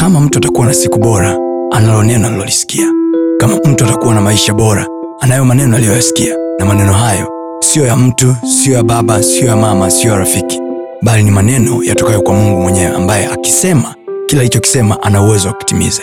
kama mtu atakuwa na siku bora analo neno alilolisikia kama mtu atakuwa na maisha bora anayo maneno aliyoyasikia. Na maneno hayo siyo ya mtu siyo ya baba siyo ya mama siyo ya rafiki. Bali ni maneno yatokayo kwa mungu mwenyewe ambaye akisema kila alichokisema ana uwezo wa kutimiza.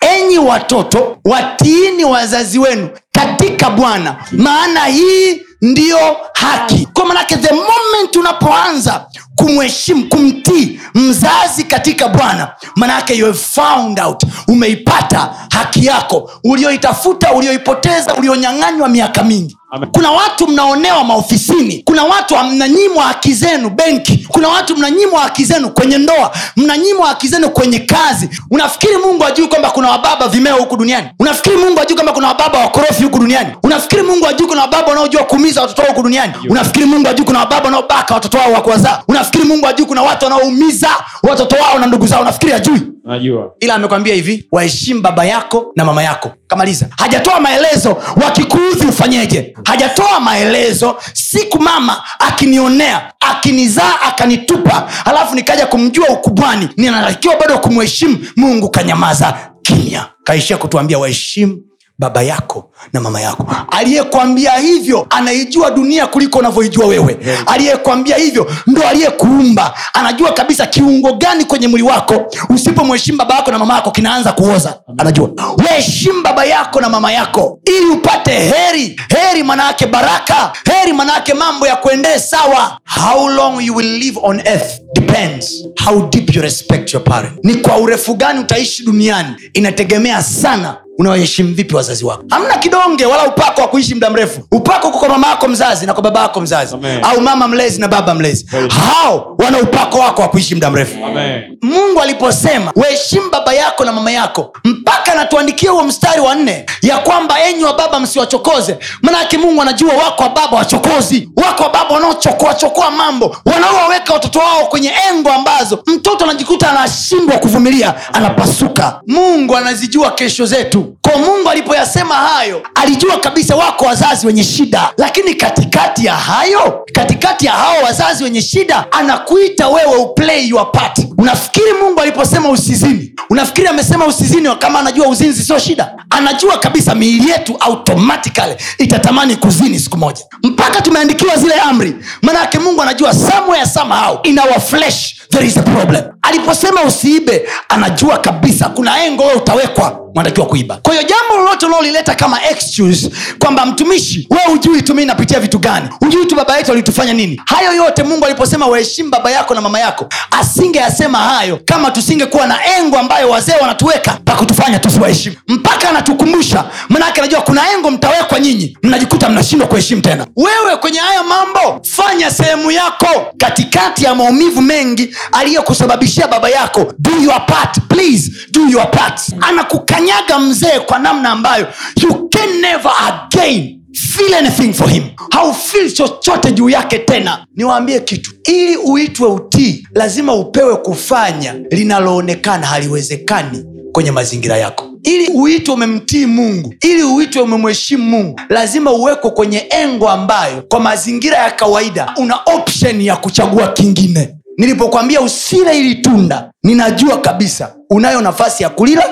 Enyi watoto watiini wazazi wenu katika bwana maana hii ndiyo haki. Kwa manake the moment unapoanza kumheshimu kumtii mzazi katika bwana. Manake you have found out. Umeipata haki yako. Ulioitafuta ulioipoteza ulionyang'anywa miaka mingi. Amen. kuna watu mnaonewa maofisini. Kuna watu mnanyimwa haki zenu benki. Kuna watu mnanyimwa haki zenu kwenye ndoa. Mnanyimwa haki zenu kwenye kazi. Unafikiri mungu ajui kwamba kuna wababa vimeo huku duniani? Unafikiri mungu ajui kwamba kuna wababa wakorofi huku duniani? Unafikiri mungu ajui kuna wababa wanaojua kuumiza watoto wao huku duniani? Unafikiri mungu ajui kuna wababa wanaobaka watoto wao wakuwazaa unafikiri mungu ajui kuna watu wanaoumiza watoto wao na ndugu zao. Nafikiri ajui. Najua. Ila amekwambia hivi waheshimu baba yako na mama yako. Kamaliza. Hajatoa maelezo wakikuudhi ufanyeje? Hajatoa maelezo siku mama akinionea akinizaa akanitupa alafu nikaja kumjua ukubwani ninatakiwa bado kumheshimu. Mungu kanyamaza kimya. Kaishia kutuambia waheshimu baba yako na mama yako. Aliyekwambia hivyo anaijua dunia kuliko unavyoijua wewe. Aliyekwambia hivyo ndo aliyekuumba. Anajua kabisa kiungo gani kwenye mwili wako. Usipomheshimu baba yako na mama yako kinaanza kuoza. Anajua. Waheshimu baba yako na mama yako ili upate heri. Heri manayake baraka. Heri manayake mambo ya kuendee sawa. How long you will live on earth depends how deep you respect your parent. Ni kwa urefu gani utaishi duniani. Inategemea sana unawaheshimu vipi wazazi wako? Hamna kidonge wala upako wa kuishi muda mrefu. Upako uko kwa mama yako mzazi na kwa baba yako mzazi. Amen. au mama mlezi na baba mlezi. Very hao wana upako wako wa kuishi muda mrefu. Amen. mungu aliposema waheshimu baba yako na mama yako mpaka anatuandikia huo mstari wa nne ya kwamba enyi wa baba msiwachokoze. Manake mungu anajua wako wa baba wachokozi. Wako wa baba wanaochokoachokoa mambo wanaowaweka watoto wao kwenye engo ambazo mtoto anajikuta anashindwa kuvumilia anapasuka. Mungu anazijua kesho zetu kwa mungu alipoyasema hayo alijua kabisa wako wazazi wenye shida. Lakini katikati ya hayo katikati ya hao wazazi wenye shida anakuita wewe uplay your part. Unafikiri mungu aliposema usizini? Unafikiri amesema usizini kama anajua uzinzi sio shida? Anajua kabisa miili yetu automatically itatamani kuzini siku moja. Mpaka tumeandikiwa zile amri maanayake mungu anajua somewhere somehow in our flesh there is a problem. Aliposema usiibe anajua kabisa kuna engo wewe utawekwa unatakiwa kuiba kwa hiyo jambo lolote unaolileta kama excuse kwamba mtumishi we ujui tu mi napitia vitu gani? Ujui tu baba yetu alitufanya nini? Hayo yote mungu aliposema waheshimu baba yako na mama yako asingeyasema hayo kama tusingekuwa na engo ambayo wazee wanatuweka pakutufanya tusiwaheshimu mpaka anatukumbusha manake anajua kuna engo mtawekwa nyinyi mnajikuta mnashindwa kuheshimu tena. Wewe kwenye haya mambo fanya sehemu yako katikati ya maumivu mengi aliyokusababishia baba yako. Do your part please do your part. Anakukanyaga mzee kwa namna ambayo you can never again feel anything for him. Haufil chochote juu yake tena. Niwaambie kitu. Ili uitwe utii lazima upewe kufanya linaloonekana haliwezekani kwenye mazingira yako. Ili uitwe umemtii mungu ili uitwe umemheshimu mungu lazima uwekwe kwenye engo ambayo kwa mazingira ya kawaida una option ya kuchagua kingine nilipokwambia usile ili tunda ninajua kabisa unayo nafasi ya kulila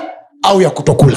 au ya kutokula.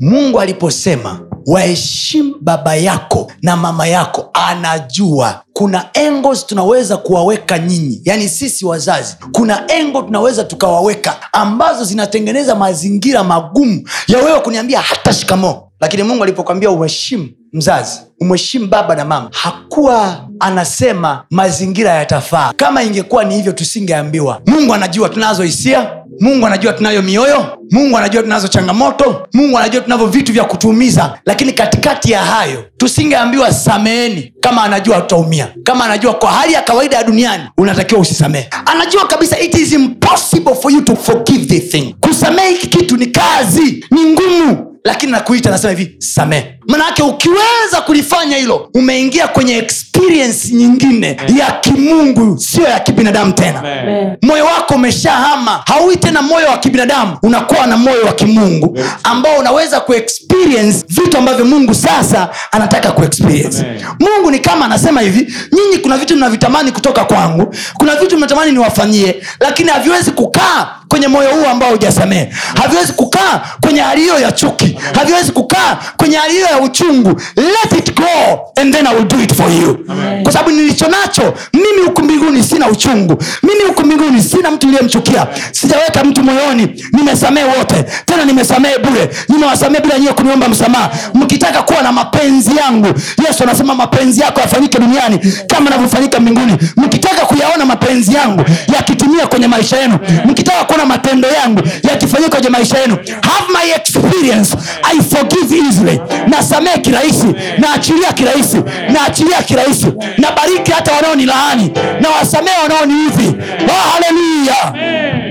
Mungu aliposema waheshimu baba yako na mama yako anajua kuna engo tunaweza kuwaweka nyinyi yaani sisi wazazi kuna engo tunaweza tukawaweka ambazo zinatengeneza mazingira magumu ya wewe kuniambia hata shikamoo lakini mungu alipokwambia uheshimu mzazi umheshimu baba na mama hakuwa anasema mazingira yatafaa. Kama ingekuwa ni hivyo tusingeambiwa. Mungu anajua tunazo hisia mungu anajua tunayo mioyo mungu anajua tunazo changamoto mungu anajua tunavyo vitu vya kutuumiza. Lakini katikati ya hayo tusingeambiwa sameeni. Kama anajua tutaumia kama anajua kwa hali ya kawaida ya duniani unatakiwa usisamehe. Anajua kabisa it is impossible for you to forgive the thing. Kusamehe hiki kitu ni kazi ni ngumu lakini nakuita nasema hivi samehe. Manake ukiweza kulifanya hilo umeingia kwenye experience nyingine ya kimungu sio ya kibinadamu tena. Amen. moyo wako umeshahama. Haui tena moyo wa kibinadamu unakuwa na moyo wa kimungu ambao unaweza kuexperience vitu ambavyo mungu sasa anataka kuexperience. Mungu ni kama anasema hivi nyinyi kuna vitu mnavitamani kutoka kwangu kuna vitu mnatamani niwafanyie lakini haviwezi kukaa kwenye moyo huu ambao hujasamehe. Haviwezi kukaa kwenye hali hiyo ya chuki. Haviwezi kukaa kwenye hali hiyo ya uchungu. Let it go and then I will do it for you. Amen. kwa sababu nilicho nacho mimi huku mbinguni sina uchungu. Mimi huku mbinguni sina mtu niliyemchukia. Sijaweka mtu moyoni. Nimesamehe wote. Tena nimesamehe bure. Nimewasamehe bila nyiwe kuniomba msamaha. Mkitaka kuwa na mapenzi yangu yesu anasema mapenzi yako yafanyike duniani kama anavyofanyika mbinguni. Mkitaka kuyaona mapenzi yangu yakitumia kwenye maisha yenu. Mkitaka kuona matendo yangu yakifanyika kwenye maisha yenu. Have my experience. I forgive easily. Nasamehe kirahisi. Naachilia kirahisi. Naachilia kirahisi. Nabariki hata wanaonilaani na wasamehe wanaoniudhi oh, haleluya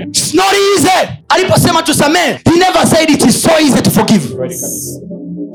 It's not easy. Aliposema tusamehe he never said it is so easy to forgive.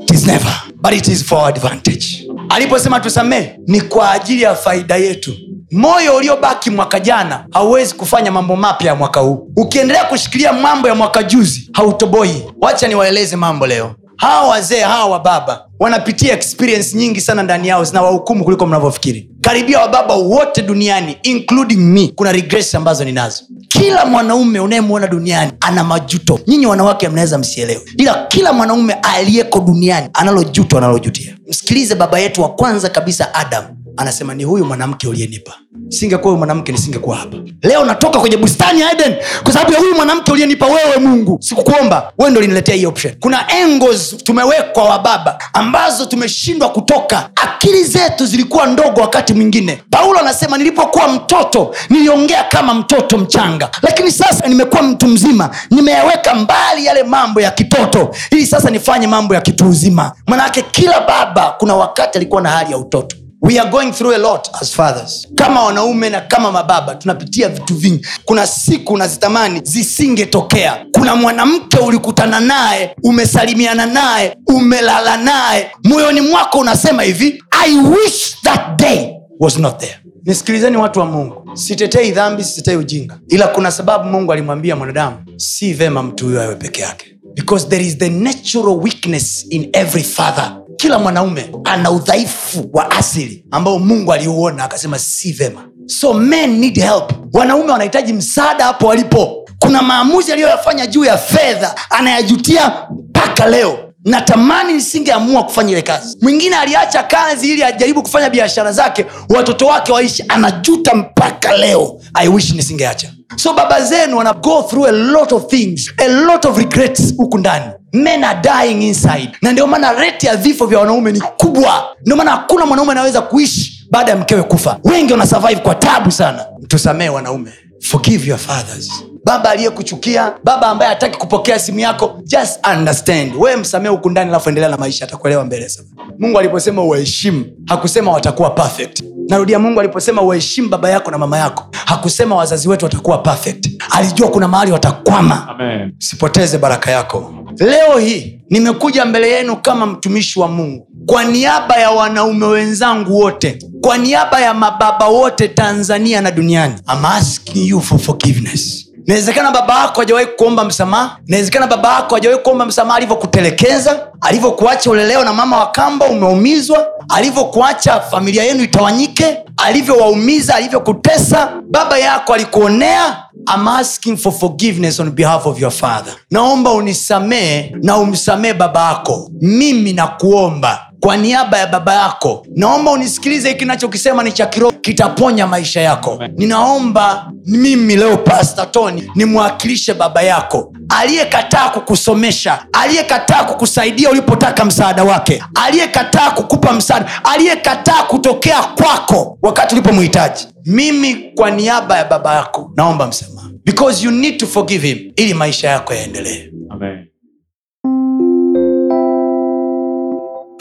It is never. But it is for advantage. Aliposema tusamehe ni kwa ajili ya faida yetu moyo uliobaki mwaka jana hauwezi kufanya mambo mapya ya mwaka huu. Ukiendelea kushikilia mambo ya mwaka juzi hautoboi. Wacha niwaeleze mambo leo. Hawa wazee hawa wababa wanapitia experience nyingi sana ndani yao zinawahukumu kuliko mnavyofikiri. Karibia wababa wote duniani including me kuna regress ambazo ninazo. Kila mwanaume unayemwona duniani ana majuto. Nyinyi wanawake mnaweza msielewe. Ila kila mwanaume aliyeko duniani analo juto analojutia. Msikilize baba yetu wa kwanza kabisa adam anasema ni huyu mwanamke uliyenipa. Singekuwa huyu mwanamke nisingekuwa hapa. Leo natoka kwenye bustani ya eden kwa sababu ya huyu mwanamke uliyenipa wewe mungu. Sikukuomba. Wewe ndo liniletea hii option. Kuna engos tumewekwa wa baba ambazo tumeshindwa kutoka. Akili zetu zilikuwa ndogo wakati mwingine. Paulo anasema nilipokuwa mtoto niliongea kama mtoto mchanga. Lakini sasa nimekuwa mtu mzima. Nimeyaweka mbali yale mambo ya kitoto. Ili sasa nifanye mambo ya kitu uzima. Manake kila baba kuna wakati alikuwa na hali ya utoto we are going through a lot as fathers. Kama wanaume na kama mababa tunapitia vitu vingi. Kuna siku unazitamani zisingetokea. Kuna mwanamke ulikutana naye umesalimiana naye umelala naye. Moyoni mwako unasema hivi i wish that day was not there. Nisikilizeni watu wa mungu. Sitetei dhambi sitetei ujinga. Ila kuna sababu mungu alimwambia mwanadamu si vema mtu huyo awe peke yake. Because there is the natural weakness in every father kila mwanaume ana udhaifu wa asili ambao mungu aliuona akasema si vema. So men need help. Wanaume wanahitaji msaada hapo walipo. Kuna maamuzi aliyoyafanya juu ya fedha anayajutia mpaka leo natamani nisingeamua kufanya ile kazi. Mwingine aliacha kazi ili ajaribu kufanya biashara zake watoto wake waishi anajuta mpaka leo. I wish nisingeacha. So baba zenu wana go through a lot of things a lot of regrets huku ndani. Men are dying inside. Na ndio maana rate ya vifo vya wanaume ni kubwa. Ndio maana hakuna mwanaume anaweza kuishi baada ya mkewe kufa. Wengi wanasurvive kwa tabu sana. Tusamee wanaume forgive your fathers. Baba aliyekuchukia baba ambaye hataki kupokea simu yako just understand. Wewe msamee huku ndani alafu endelea na maisha atakuelewa mbele sana. Mungu aliposema uwaheshimu hakusema watakuwa perfect. Narudia mungu aliposema uwaheshimu baba yako na mama yako hakusema wazazi wetu watakuwa perfect. Alijua kuna mahali watakwama. Amen. usipoteze baraka yako. Leo hii nimekuja mbele yenu kama mtumishi wa mungu. Kwa niaba ya wanaume wenzangu wote kwa niaba ya mababa wote tanzania na duniani I'm asking you for forgiveness inawezekana baba yako hajawahi kuomba msamaha. Inawezekana baba yako hajawahi kuomba msamaha alivyokutelekeza alivyokuacha ulelewa na mama wa kamba umeumizwa alivyokuacha familia yenu itawanyike alivyowaumiza alivyokutesa. Baba yako alikuonea I'm asking for forgiveness on behalf of your father. Naomba unisamee na umsamee baba yako. Mimi nakuomba kwa niaba ya baba yako naomba unisikilize hiki nachokisema ni cha kiroho kitaponya maisha yako. Ninaomba mimi leo pasta tony nimwakilishe baba yako aliyekataa kukusomesha aliyekataa kukusaidia ulipotaka msaada wake aliyekataa kukupa msaada aliyekataa kutokea kwako wakati ulipomhitaji. Mimi kwa niaba ya baba yako naomba msamaha. Because you need to forgive him ili maisha yako yaendelee. Amen.